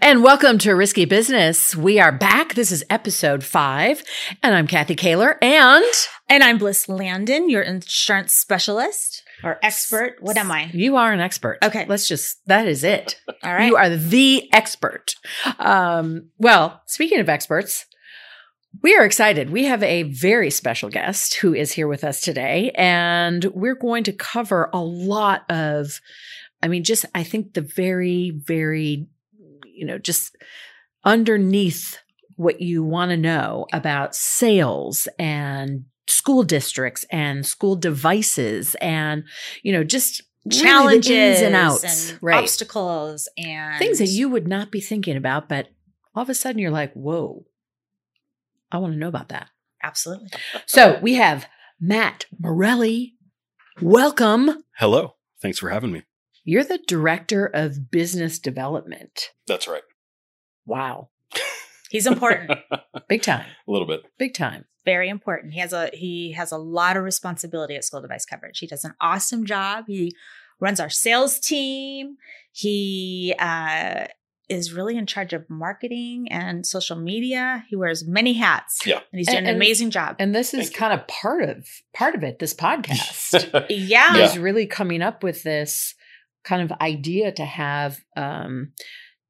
And welcome to Risky Business. We are back. This is episode five, and I'm Kathy Kaler, and And I'm Bliss Landon, your insurance specialist or expert. What am I? you are an expert. Okay. let's just that is it. All right. You are the expert. Um, well, speaking of experts, we are excited. We have a very special guest who is here with us today, and we're going to cover a lot of, I mean, just I think the very, very, you know, just underneath what you want to know about sales and school districts and school devices and, you know, just really Challenges ins and outs, and right? obstacles and things that you would not be thinking about, but all of a sudden you're like, whoa, I want to know about that. absolutely. So we have Matt Morelli. Welcome. Hello. Thanks for having me. You're the director of business development. That's right. Wow. He's important. Big time. A little bit. Big time. Very important. He has a he has a lot of responsibility at school device coverage. He does an awesome job. He runs our sales team. He uh, is really in charge of marketing and social media. He wears many hats. Yeah. and he's doing And- an amazing job. And this is Thank you. kind of part of part of it, this podcast. yeah, Yeah. is really coming up with this kind of idea to have um,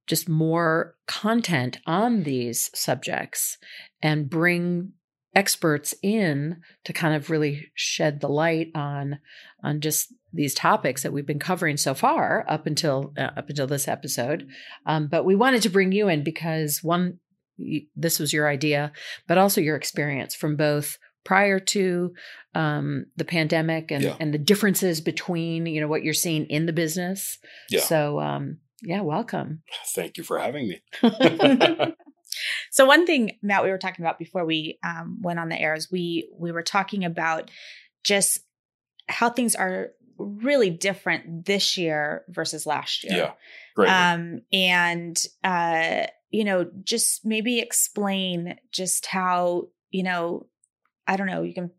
just more content on these subjects and bring experts in to kind of really shed the light on on just these topics that we've been covering so far up until uh, up until this episode um, but we wanted to bring you in because one this was your idea but also your experience from both prior to um, the pandemic and, Yeah. and the differences between you know what you're seeing in the business Yeah. so um, yeah welcome Thank you for having me. So one thing, Matt, we were talking about before we um, went on the air is we we were talking about just how things are really different this year versus last year. Yeah. Great. Um, and uh, you know, just maybe explain just how you know, I don't know, you can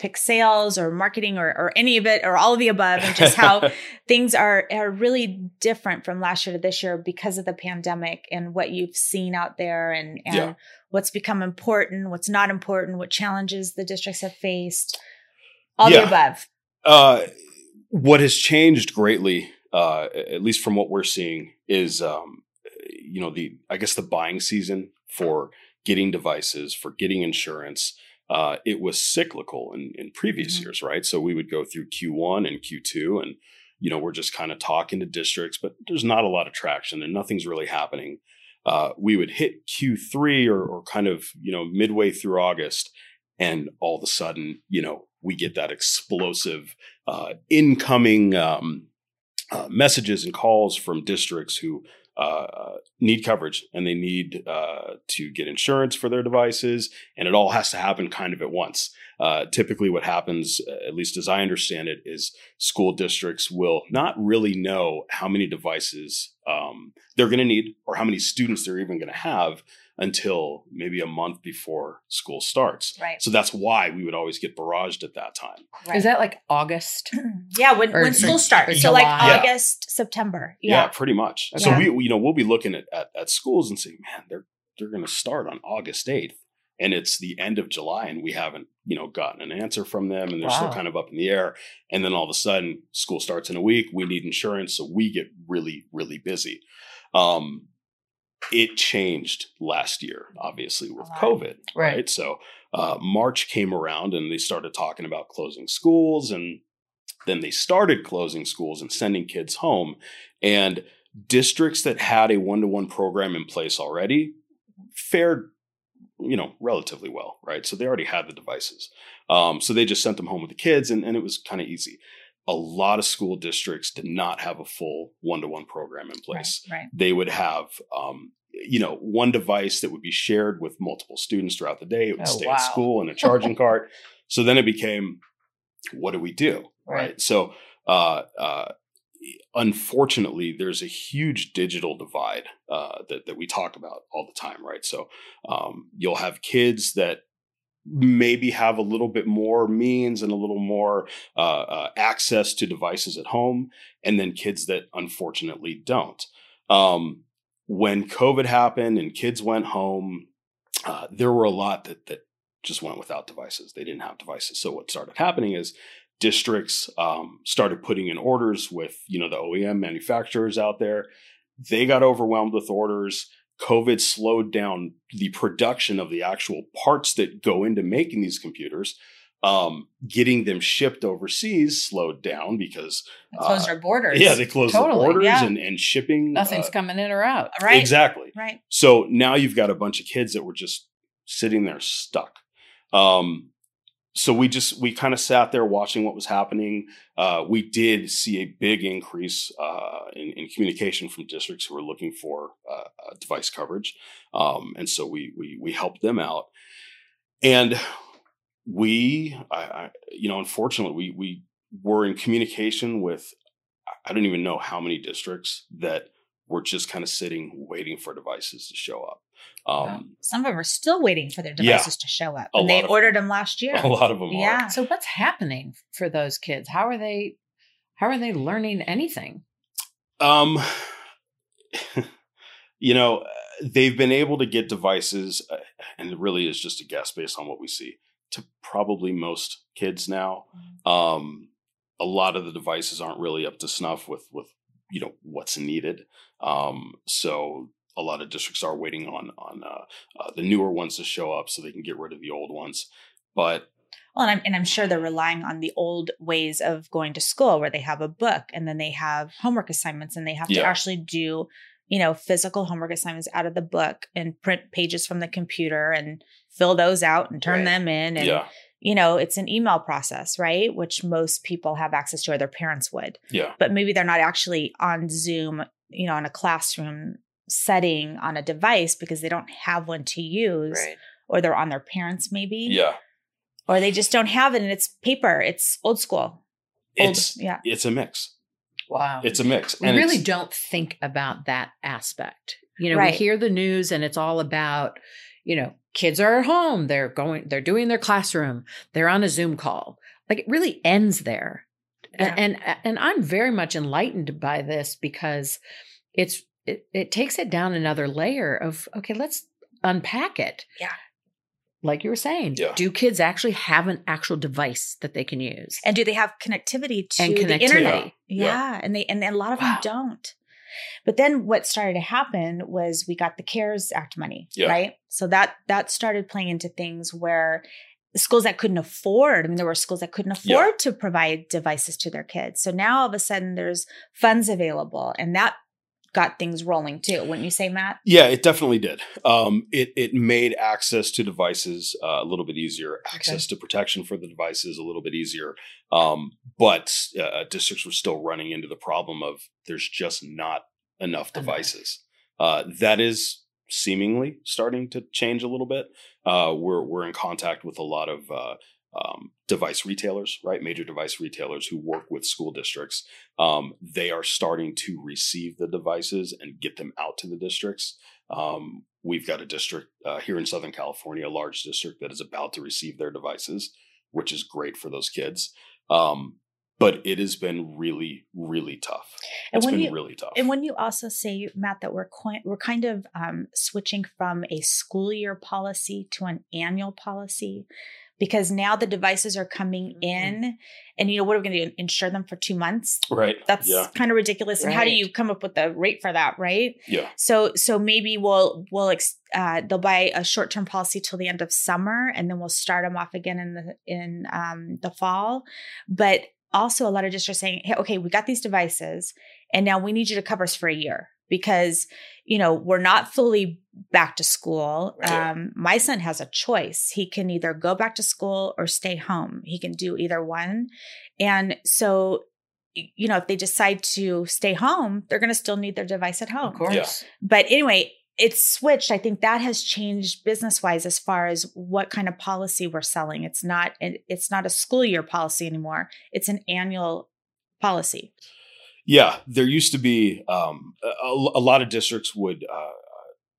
pick sales or marketing or or any of it or all of the above, and just how things are are really different from last year to this year because of the pandemic and what you've seen out there and and Yeah. what's become important, what's not important, what challenges the districts have faced, all Yeah. the above. uh, what has changed greatly, uh, at least from what we're seeing, is um, you know the I guess the buying season for getting devices, for getting insurance. Uh, it was cyclical in, in previous Mhm. years, right? So we would go through Q1 and Q2, and you know we're just kind of talking to districts, but there's not a lot of traction and nothing's really happening. Uh, we would hit Q3 or, or kind of you know midway through August, and all of a sudden, you know, we get that explosive uh, incoming um, uh, messages and calls from districts who uh, need coverage and they need uh, to get insurance for their devices, and it all has to happen kind of at once. Uh, typically, what happens, uh, at least as I understand it, is school districts will not really know how many devices um, they're going to need or how many students they're even going to have until maybe a month before school starts. Right. So that's why we would always get barraged at that time. is that like august yeah, when, Or- when school starts. So like July. Yeah. August, September. Yeah, Yeah. pretty much. Okay. So we, we- you know, we'll be looking at, at, at schools and saying, man, they're they're going to start on August eighth, and it's the end of July, and we haven't you know gotten an answer from them, and they're still kind of up in the air. And then all of a sudden, school starts in a week. We need insurance, so we get really really busy. Um, it changed last year, obviously with COVID, Right. right? So uh, March came around, and they started talking about closing schools, and then they started closing schools and sending kids home, and districts that had a one-to-one program in place already fared you know relatively well right so they already had the devices um, so they just sent them home with the kids and, and it was kind of easy a lot of school districts did not have a full one-to-one program in place Right. they would have um, you know one device that would be shared with multiple students throughout the day it would Oh, stay wow. at school in a charging cart so then it became what do we do Right. right, so uh, uh, unfortunately, there's a huge digital divide uh, that that we talk about all the time, right? So um, you'll have kids that maybe have a little bit more means and a little more uh, uh, access to devices at home, and then kids that unfortunately don't. Um, when COVID happened and kids went home, uh, there were a lot that that just went without devices. They didn't have devices. So what started happening is districts um, started putting in orders with you know the OEM manufacturers out there. They got overwhelmed with orders. COVID slowed down the production of the actual parts that go into making these computers. Um, getting them shipped overseas slowed down because They closed uh, our borders. yeah, they closed Totally, the borders yeah. and, and shipping. Nothing's uh, coming in or out. right. Exactly. Right. So now you've got a bunch of kids that were just sitting there stuck. Um, so we just we kind of sat there watching what was happening. Uh, we did see a big increase uh, in, in communication from districts who were looking for uh, device coverage, um, and so we we we helped them out. And we, I, I, you know, unfortunately, we we were in communication with I don't even know how many districts that were just kind of sitting waiting for devices to show up. Um, Some of them are still waiting for their Yeah. devices to show up. And they ordered them last year. A lot of them Yeah. are. So what's happening for those kids? How are they how are they learning anything? Um, you know, uh, they've been able to get devices, uh, and it really is just a guess based on what we see, to probably most kids now. Um, a lot of the devices aren't really up to snuff with with you know what's needed. Um, so a lot of districts are waiting on on uh, uh, the newer ones to show up so they can get rid of the old ones. But Well, and I'm, and I'm sure they're relying on the old ways of going to school where they have a book and then they have homework assignments and they have to actually do, you know, physical homework assignments out of the book and print pages from the computer and fill those out and turn Right. them in. And, yeah, you know, it's an email process, right? Which most people have access to or their parents would. yeah, But maybe they're not actually on Zoom, you know, in a classroom setting on a device because they don't have one to use or they're on their parents maybe yeah. or they just don't have it and it's paper it's old school old, It's yeah it's a mix. Wow. It's a mix. we And really don't think about that aspect. You know, Right. we hear the news and it's all about, you know, kids are at home, they're going, they're doing their classroom, they're on a Zoom call. Like it really ends there. Yeah. And, and and I'm very much enlightened by this because it's it, it takes it down another layer of okay, let's unpack it. Yeah. Like you were saying, Yeah. do kids actually have an actual device that they can use? and do they have connectivity to And the connectivity. internet Yeah. yeah. and they and a lot of Wow. them don't but then what started to happen was we got the cares act money Yeah. right so that that started playing into things where schools that couldn't afford i mean there were schools that couldn't Yeah. afford to provide devices to their kids so now all of a sudden there's funds available and that got things rolling too wouldn't you say matt Yeah, it definitely did. Um, it it made access to devices uh, a little bit easier, access to protection for the devices a little bit easier. Um, but uh, districts were still running into the problem of there's just not enough Enough. devices. Uh, that is seemingly starting to change a little bit. Uh, we're we're in contact with a lot of uh, um, device retailers, right? Major device retailers who work with school districts. Um, they are starting to receive the devices and get them out to the districts. Um, we've got a district uh, here in Southern California, a large district that is about to receive their devices, which is great for those kids. Um, but it has been really, really tough. And It's when been you- really tough. And when you also say, Matt, that we're qui- we're kind of um, switching from a school year policy to an annual policy, because now the devices are coming Mhm. in, and you know what are we going to do? Insure them for two months? right? That's yeah, kind of ridiculous. And how do you come up with the rate for that? Right? yeah, So so maybe we'll we'll ex- uh, they'll buy a short term policy till the end of summer, and then we'll start them off again in the in um, the fall. But also, a lot of districts are saying, "Hey, okay, we got these devices, and now we need you to cover us for a year because you know we're not fully back to school. Right. Um, my son has a choice; he can either go back to school or stay home. He can do either one, and so." You know, if they decide to stay home, they're going to still need their device at home Of course. but anyway it's switched i think that has changed business wise as far as what kind of policy we're selling it's not it's not a school year policy anymore it's an annual policy Yeah, there used to be um, a, a lot of districts would uh,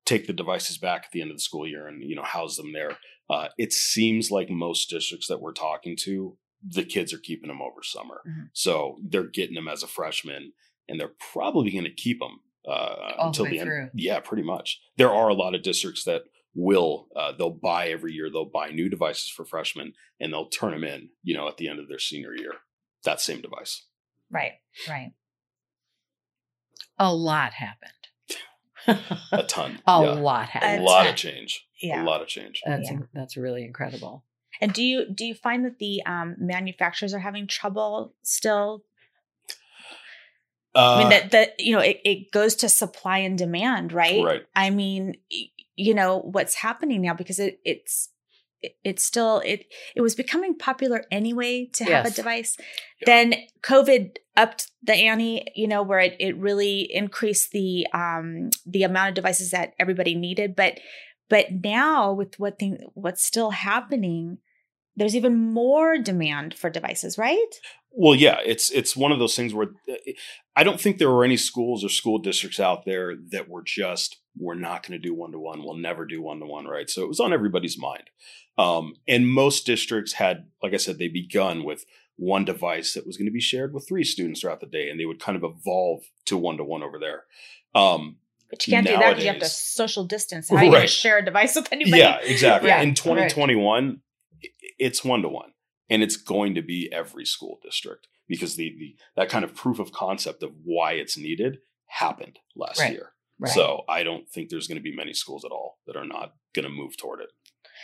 take the devices back at the end of the school year and you know house them there. Uh, it seems like most districts that we're talking to, the kids are keeping them over summer, Mm-hmm. Mhm. so they're getting them as a freshman, and they're probably going to keep them uh, All the until the end. through. Yeah, pretty much. There are a lot of districts that will uh, they'll buy every year. They'll buy new devices for freshmen, and they'll turn them in. You know, at the end of their senior year, that same device. Right. Right. A lot happened. A ton. a yeah. lot A happened. A lot ton. of change. Yeah. A lot of change. That's Yeah. that's really incredible. And do you do you find that the um, manufacturers are having trouble still? Uh, I mean that that you know it, it goes to supply and demand, right? right. I mean, you know what's happening now because it it's it- it's still it it was becoming popular anyway to have a device. Yeah. Then COVID upped the ante, you know, where it it really increased the um the amount of devices that everybody needed. But but now with what thing what's still happening, there's even more demand for devices, right? Well, yeah, it's it's one of those things where uh, I don't think there were any schools or school districts out there that were just we're not going to do one to one. We'll never do one to one, right? So it was on everybody's mind. Um, and most districts had, like I said, they begun with one device that was going to be shared with three students throughout the day, and they would kind of evolve to one to one over there. Um, But you can't do that because you have to social distance. How are you going to share a device with anybody? Yeah, exactly. Yeah, In 2021, i- it's one to one, and it's going to be every school district because the, the that kind of proof of concept of why it's needed happened last Right, year. Right. So I don't think there's going to be many schools at all that are not going to move toward it.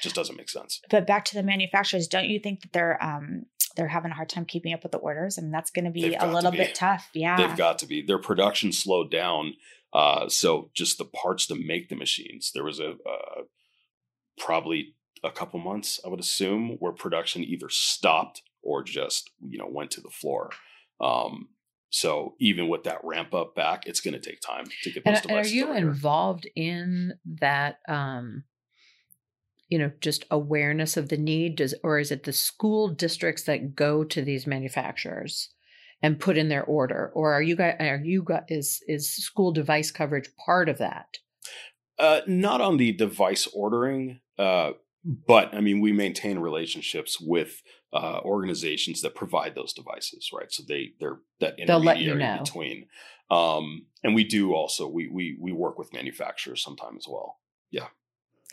Just doesn't make sense. but back to the manufacturers, don't you think that they're um they're having a hard time keeping up with the orders? I and mean, that's going to be a little be. bit tough. Yeah. They've got to be. Their production slowed down. Uh, so just the parts to make the machines, there was a uh, probably a couple months, I would assume, where production either stopped or just you know went to the floor. Um, so even with that ramp up back, it's going to take time to get those and, and are you involved in that um you know just awareness of the need? Does or is it the school districts that go to these manufacturers and put in their order? Or are you guys are you guys is is school device coverage part of that? Uh, not on the device ordering, uh, but I mean, we maintain relationships with uh, organizations that provide those devices, right? So they they're that They'll let you intermediary know. between, um, and we do also we we we work with manufacturers sometimes as well. Yeah.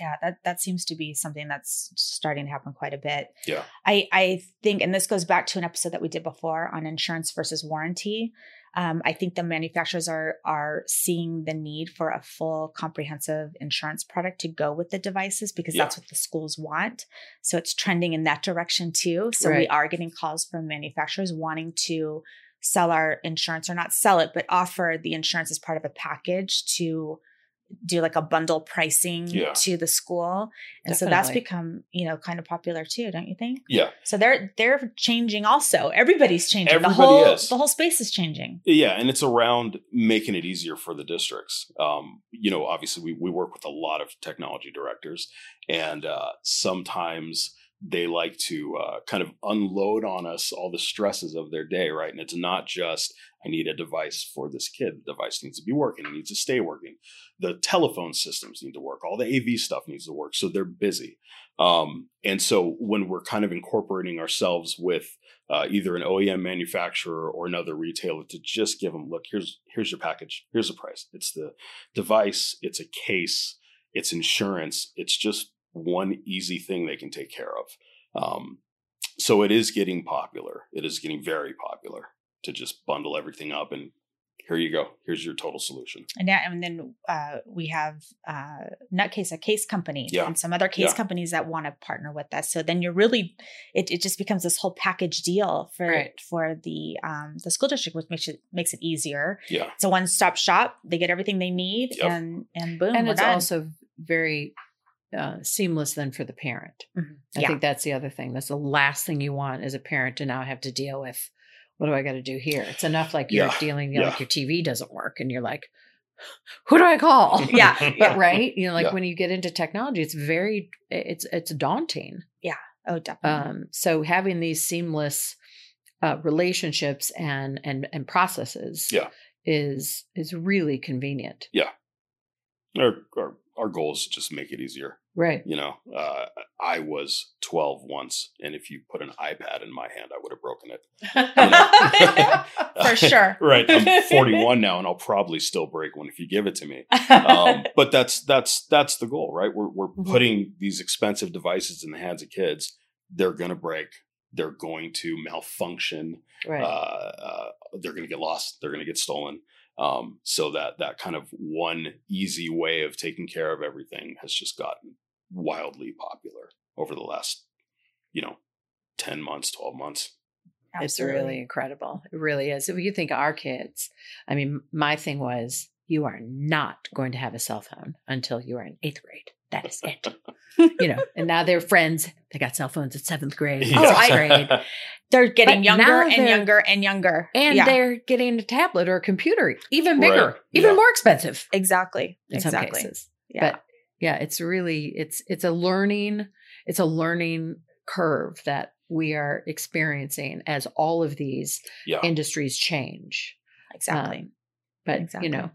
Yeah, that that seems to be something that's starting to happen quite a bit. Yeah. I I think, and this goes back to an episode that we did before on insurance versus warranty. Um, I think the manufacturers are are seeing the need for a full comprehensive insurance product to go with the devices because Yeah. that's what the schools want. So it's trending in that direction too. So we are getting calls from manufacturers wanting to sell our insurance or not sell it, but offer the insurance as part of a package to do like a bundle pricing Yeah. to the school. And so that's become, you know, kind of popular too, don't you think? Yeah, So they're they're changing also. Everybody's changing. Everybody the whole is. the whole space is changing. yeah, and it's around making it easier for the districts. Um, you know, obviously we we work with a lot of technology directors, and uh, sometimes they like to uh, kind of unload on us all the stresses of their day, right? And it's not just I need a device for this kid. The device needs to be working. It needs to stay working. The telephone systems need to work. All the AV stuff needs to work. So they're busy. Um, and so when we're kind of incorporating ourselves with uh, either an OEM manufacturer or another retailer to just give them, look, here's here's your package. Here's the price. It's the device. It's a case. It's insurance. It's just one easy thing they can take care of. Um, so it is getting popular. It is getting very popular to just bundle everything up and here you go. Here's your total solution. And now and then uh, we have uh, NutKase, a case company, Yeah. and some other case Yeah. companies that want to partner with us. So then you're really, it, it just becomes this whole package deal for Right. for the um, the school district, which makes it makes it easier. Yeah. It's a one stop shop. They get everything they need, Yep. and and boom, and we're it's done. also very uh, seamless then for the parent Mhm. i Yeah. think that's the other thing that's the last thing you want as a parent to now have to deal with what do i got to do here it's enough like you're Yeah. dealing you know, Yeah. like your tv doesn't work and you're like who do i call Yeah, but yeah. right you know like Yeah. when you get into technology it's very it's it's daunting Yeah. oh, definitely. um so having these seamless uh, relationships and and and processes Yeah. is is really convenient Our, our our goal is just make it easier. right You know, uh, I was 12 once, and if you put an iPad in my hand, I would have broken it. For sure. right. I'm 41 now, and I'll probably still break one if you give it to me. Um, but that's that's that's the goal, right? We're we're Mhm. putting these expensive devices in the hands of kids. They're gonna break. They're going to malfunction. right Uh, uh, they're going to get lost. They're going to get stolen. Um, so that that kind of one easy way of taking care of everything has just gotten wildly popular over the last, you know, ten months, twelve months. it's really incredible. It really is. If you think of our kids i mean my thing was you are not going to have a cell phone until you are in eighth grade that is it you know and now they're friends they got cell phones at seventh grade Oh, Yeah. sixth grade They're getting But younger and younger and younger. and yeah, they're getting a tablet or a computer even Right. bigger even Yeah. more expensive exactly. in some exactly. cases Yeah. but yeah it's really it's it's a learning it's a learning curve that we are experiencing as all of these yeah, industries change exactly. Um, but Exactly. you know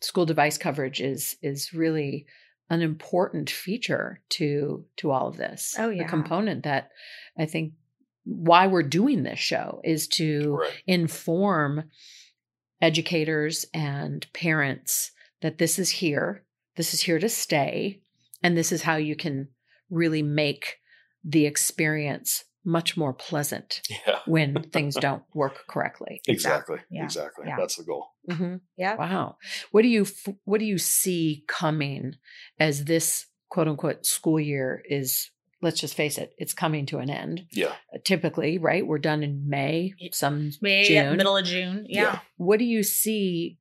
school device coverage is is really an important feature to to all of this Oh, a component that i think why we're doing this show is to right. inform educators and parents that this is here, this is here to stay, and this is how you can really make the experience much more pleasant Yeah, when things don't work correctly. exactly, Yeah. exactly. Yeah. That's the goal. hmm yeah. Wow. What do you what do you see coming as this quote unquote school year is let's just face it, it's coming to an end. Yeah, Typically, right? We're done in May, some May, June. middle of June. Yeah. Yeah. what do you see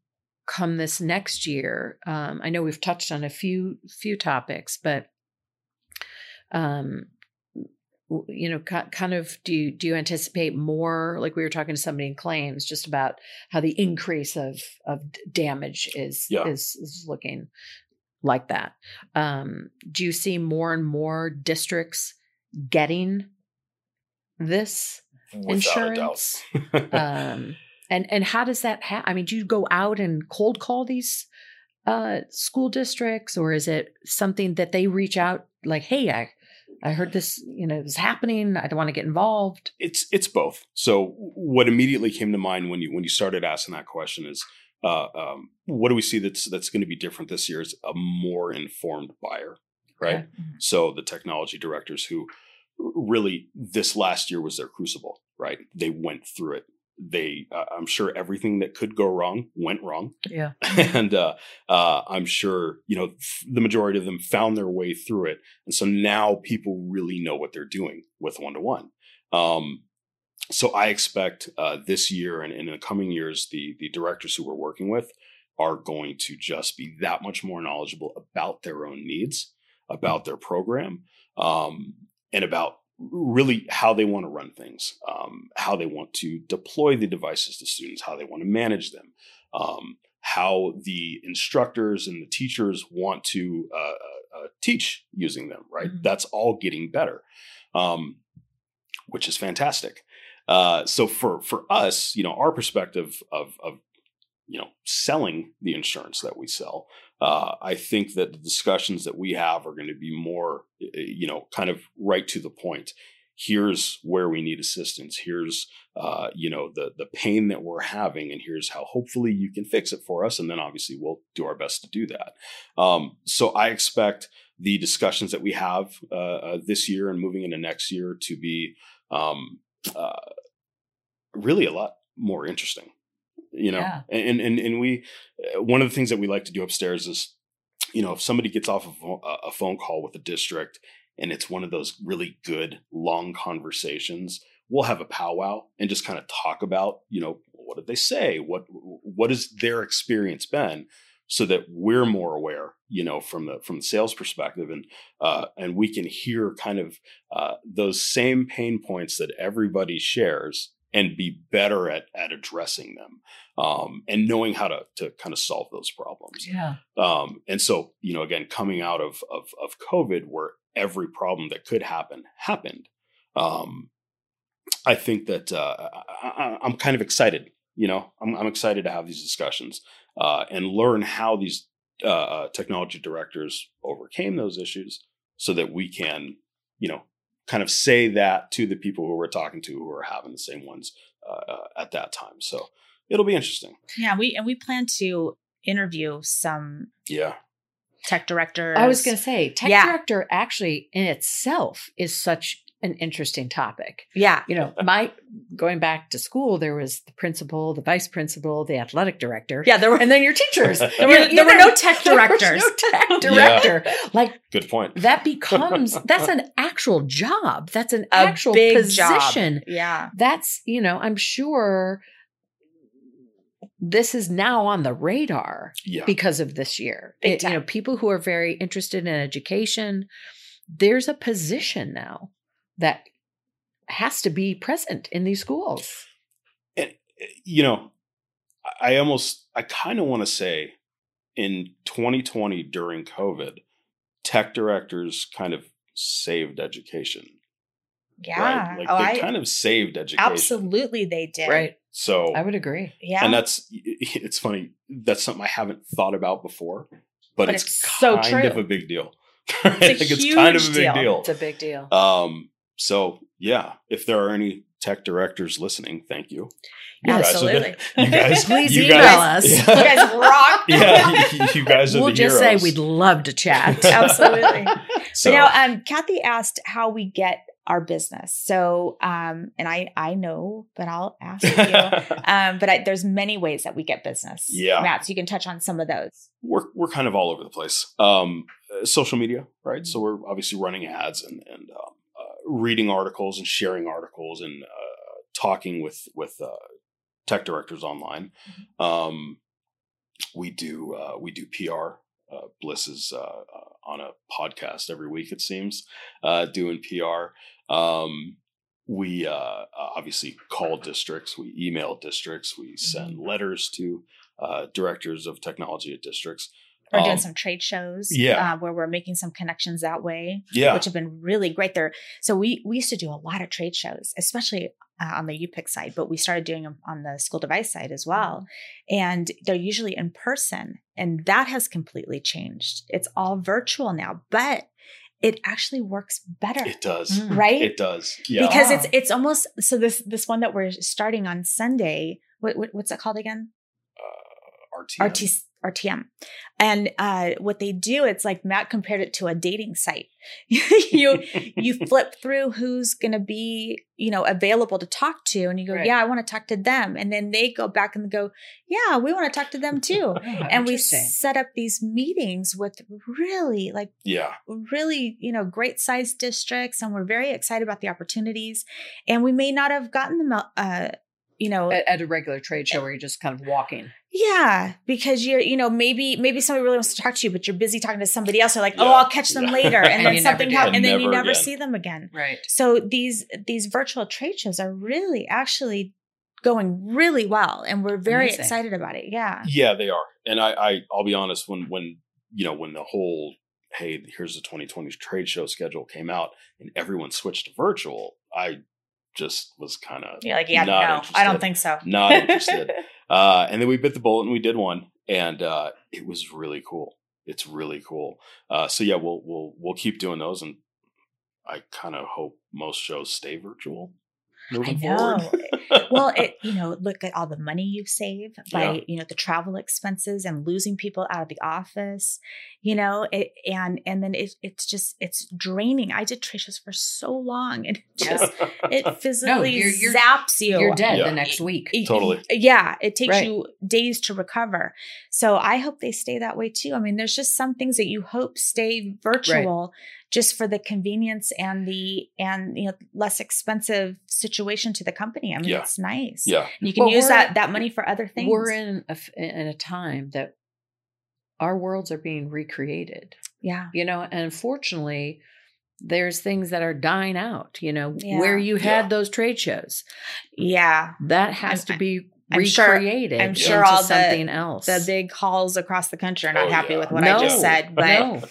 come this next year um, i know we've touched on a few few topics but um w- you know kind of do you do you anticipate more like we were talking to somebody in claims just about how the increase of of damage is Yeah. is, is looking like that? Um do you see more and more districts getting this without insurance? Um and and how does that happen i mean do you go out and cold call these uh school districts or is it something that they reach out like hey i i heard this you know is happening i don't want to get involved it's it's both. So what immediately came to mind when you when you started asking that question is uh, um, what do we see that's that's going to be different this year is a more informed buyer, right? Okay. So the technology directors who really this last year was their crucible, right? They went through it. They, uh, I'm sure everything that could go wrong went wrong, yeah. And uh, uh, I'm sure you know f- the majority of them found their way through it, and so now people really know what they're doing with one to one. Um, so I expect uh, this year and, and in the coming years, the the directors who we're working with are going to just be that much more knowledgeable about their own needs, about their program, um, and about really how they want to run things, um, how they want to deploy the devices to students, how they want to manage them, um, how the instructors and the teachers want to uh, uh, uh, teach using them. Right, Mhm. that's all getting better, um, which is fantastic. Uh, so for for us, you know, our perspective of of you know selling the insurance that we sell, uh, I think that the discussions that we have are going to be more, uh, you know, kind of right to the point. Here's where we need assistance. Here's uh, you know the the pain that we're having, and here's how hopefully you can fix it for us. And then obviously we'll do our best to do that. Um, so I expect the discussions that we have uh, uh, this year and moving into next year to be um, uh, really a lot more interesting. You know, Yeah. and and and we uh, one of the things that we like to do upstairs is, you know, if somebody gets off of a, a phone call with a district and it's one of those really good long conversations, we'll have a powwow and just kind of talk about, you know, what did they say? What what has their experience been? So that we're more aware, you know, from the from the sales perspective, and uh, and we can hear kind of uh, those same pain points that everybody shares, and be better at at addressing them, um, and knowing how to to kind of solve those problems. yeah Um, and so, you know, again, coming out of, of, of COVID, where every problem that could happen happened, um, I think that uh, I, am kind of excited. You know, I'm, I'm, excited to have these discussions uh, and learn how these uh, uh, technology directors overcame those issues, so that we can, you know, kind of say that to the people who we're talking to who are having the same ones uh, uh, at that time. So it'll be interesting. Yeah, we and we plan to interview some yeah tech director. I was going to say, tech Yeah. director actually in itself is such an interesting topic. Yeah. You know, my going back to school, there was the principal, the vice principal, the athletic director, Yeah, there were and then your teachers. There there were, there were no tech There was directors. no tech director. Like Good point. that becomes that's an actual job. That's an A actual big position. job. Yeah. That's you know, I'm sure this is now on the radar Yeah. because of this year. It- you know, people who are very interested in education, there's a position now that has to be present in these schools. and you know, I I almost, I kind of want to say, in 2020 during COVID, tech directors kind of saved education. Yeah. right? Like oh, they I kind of saved education. absolutely they did. Right. So, I would agree. Yeah. and that's it's funny. That's something I haven't thought about before, but, But it's, it's so kind true. of a big deal. I a think it's kind of a huge big deal. deal. It's a big deal. Um, so yeah, if there are any tech directors listening, thank you. You guys are the- Absolutely. you guys, Please you email guys, us. Yeah, you guys rock. yeah, you, you guys are we'll the just heroes. say we'd love to chat. Absolutely. So, But now, um, Kathy asked how we get our business. So, um, and I I know, but I'll ask you. um, but I, there's many ways that we get business. Yeah. Matt. So you can touch on some of those. we're we're kind of all over the place. Um, uh, social media, right? So we're obviously running ads and and um, uh, reading articles and sharing articles and uh, talking with with uh, tech directors online. Um, we do uh, we do PR. Uh, Bliss is uh, uh, on a podcast every week. It seems uh, doing PR. Um, we uh, obviously call districts. We email districts. We send letters to uh, directors of technology at districts. We're Um, doing some trade shows, yeah. uh, where we're making some connections that way, Yeah, which have been really great. There, so we we used to do a lot of trade shows, especially uh, on the UPIC side, but we started doing them on the school device side as well, and they're usually in person, and that has completely changed. It's all virtual now, but it actually works better, it does. Mm. right? It does. Yeah. because Wow. it's it's almost so this this one that we're starting on Sunday. What, what what's it called again? uh, RTM. RT, RTM. And uh, what they do, it's like Matt compared it to a dating site. you you flip through who's going to be you know available to talk to, and you go, Right. yeah, I want to talk to them, and then they go back and go, yeah, we want to talk to them too. and we set up these meetings with really like Yeah. really you know great sized districts and we're very excited about the opportunities and we may not have gotten them uh you know at, at a regular trade show eh, where you're just kind of walking. yeah, because you're, you know, maybe maybe somebody really wants to talk to you, but you're busy talking to somebody else. They're like, oh, I'll catch them Yeah. later, and, And then you never something happens, and then you Never never again. see them again. Right. So these these virtual trade shows are really actually going really well, and we're very Amazing. excited about it. Yeah, Yeah, they are. And I, I I'll be honest, when when you know, when the whole hey, here's the 2020 trade show schedule came out and everyone switched to virtual, I just was kind of you're like, yeah, no, I don't think so. not interested. Uh, and then we bit the bullet and we did one, and uh, it was really cool. It's really cool. Uh, so yeah, we'll we'll we'll keep doing those, and I kind of hope most shows stay virtual moving I know. forward. well, it you know, look at all the money you save by Yeah. you know the travel expenses and losing people out of the office, you know, it, and and then it, it's just it's draining. I did trade shows for so long, and it just it physically you're- you're- zaps you. You're dead Yeah. the next week. Y- Totally. Yeah, it takes Right. you days to recover. So I hope they stay that way too. I mean, there's just some things that you hope stay virtual just for the convenience and the and you know less expensive situation to the company. I mean, Yeah. it's nice. yeah, You can Well, use that that money for other things. We're in a, f- in a time that our worlds are being recreated, yeah. you know, and unfortunately, there's things that are dying out, you know, Yeah. where you had Yeah. those trade shows. Yeah. That has I'm- to be I'm sure- recreated I'm sure into all the- something else. The big halls across the country are not Oh, happy yeah. with what I just said, but no.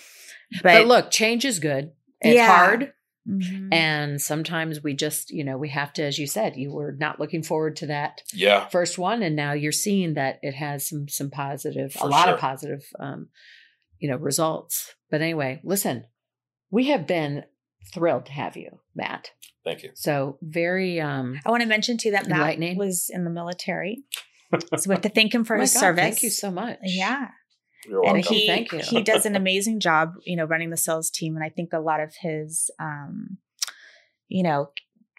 But, But, look, change is good. It's Yeah. hard. Mhm. And sometimes we just, you know, we have to, as you said, you were not looking forward to that Yeah. first one, and now you're seeing that it has some some positive, a lot sure. of positive, um, you know, results. But anyway, listen, we have been thrilled to have you, Matt. Thank you. So very, um, I want to mention too that Matt was in the military, so we have to thank him for oh his God, service. Thank you so much. Yeah, You're and welcome. he Thank you. he does an amazing job, you know, running the sales team. And I think a lot of his, um, you know,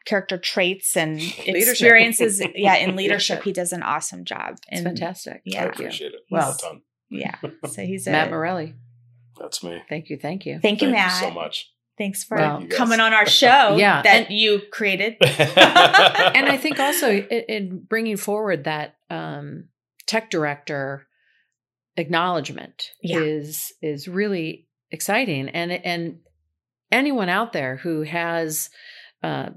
character traits and experiences, yeah, in leadership, he does an awesome job. It's And fantastic. I yeah. Thank you. appreciate it. Well- a ton. yeah, so he's a Matt Morelli. That's me. Thank you. Thank you. Thank you, Thank Matt. you so much. Thanks for Well- Thank you, guys. coming on our show. Yeah, that and- you created. and I think also in, in bringing forward that um, tech director acknowledgement Yeah. is is really exciting, and and anyone out there who has uh,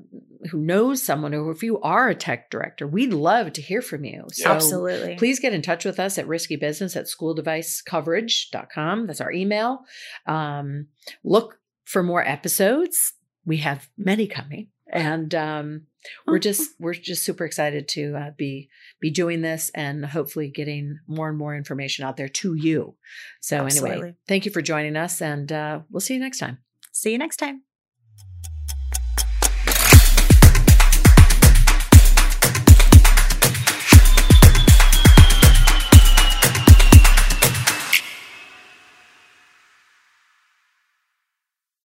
who knows someone, or if you are a tech director, we'd love to hear from you. So Absolutely. Please get in touch with us at risky business at schooldevicecoverage.com. That's our email. Um, look for more episodes. We have many coming. And um, we're just we're just super excited to uh, be be doing this and hopefully getting more and more information out there to you. So anyway, thank you for joining us, and uh, we'll see you next time. See you next time.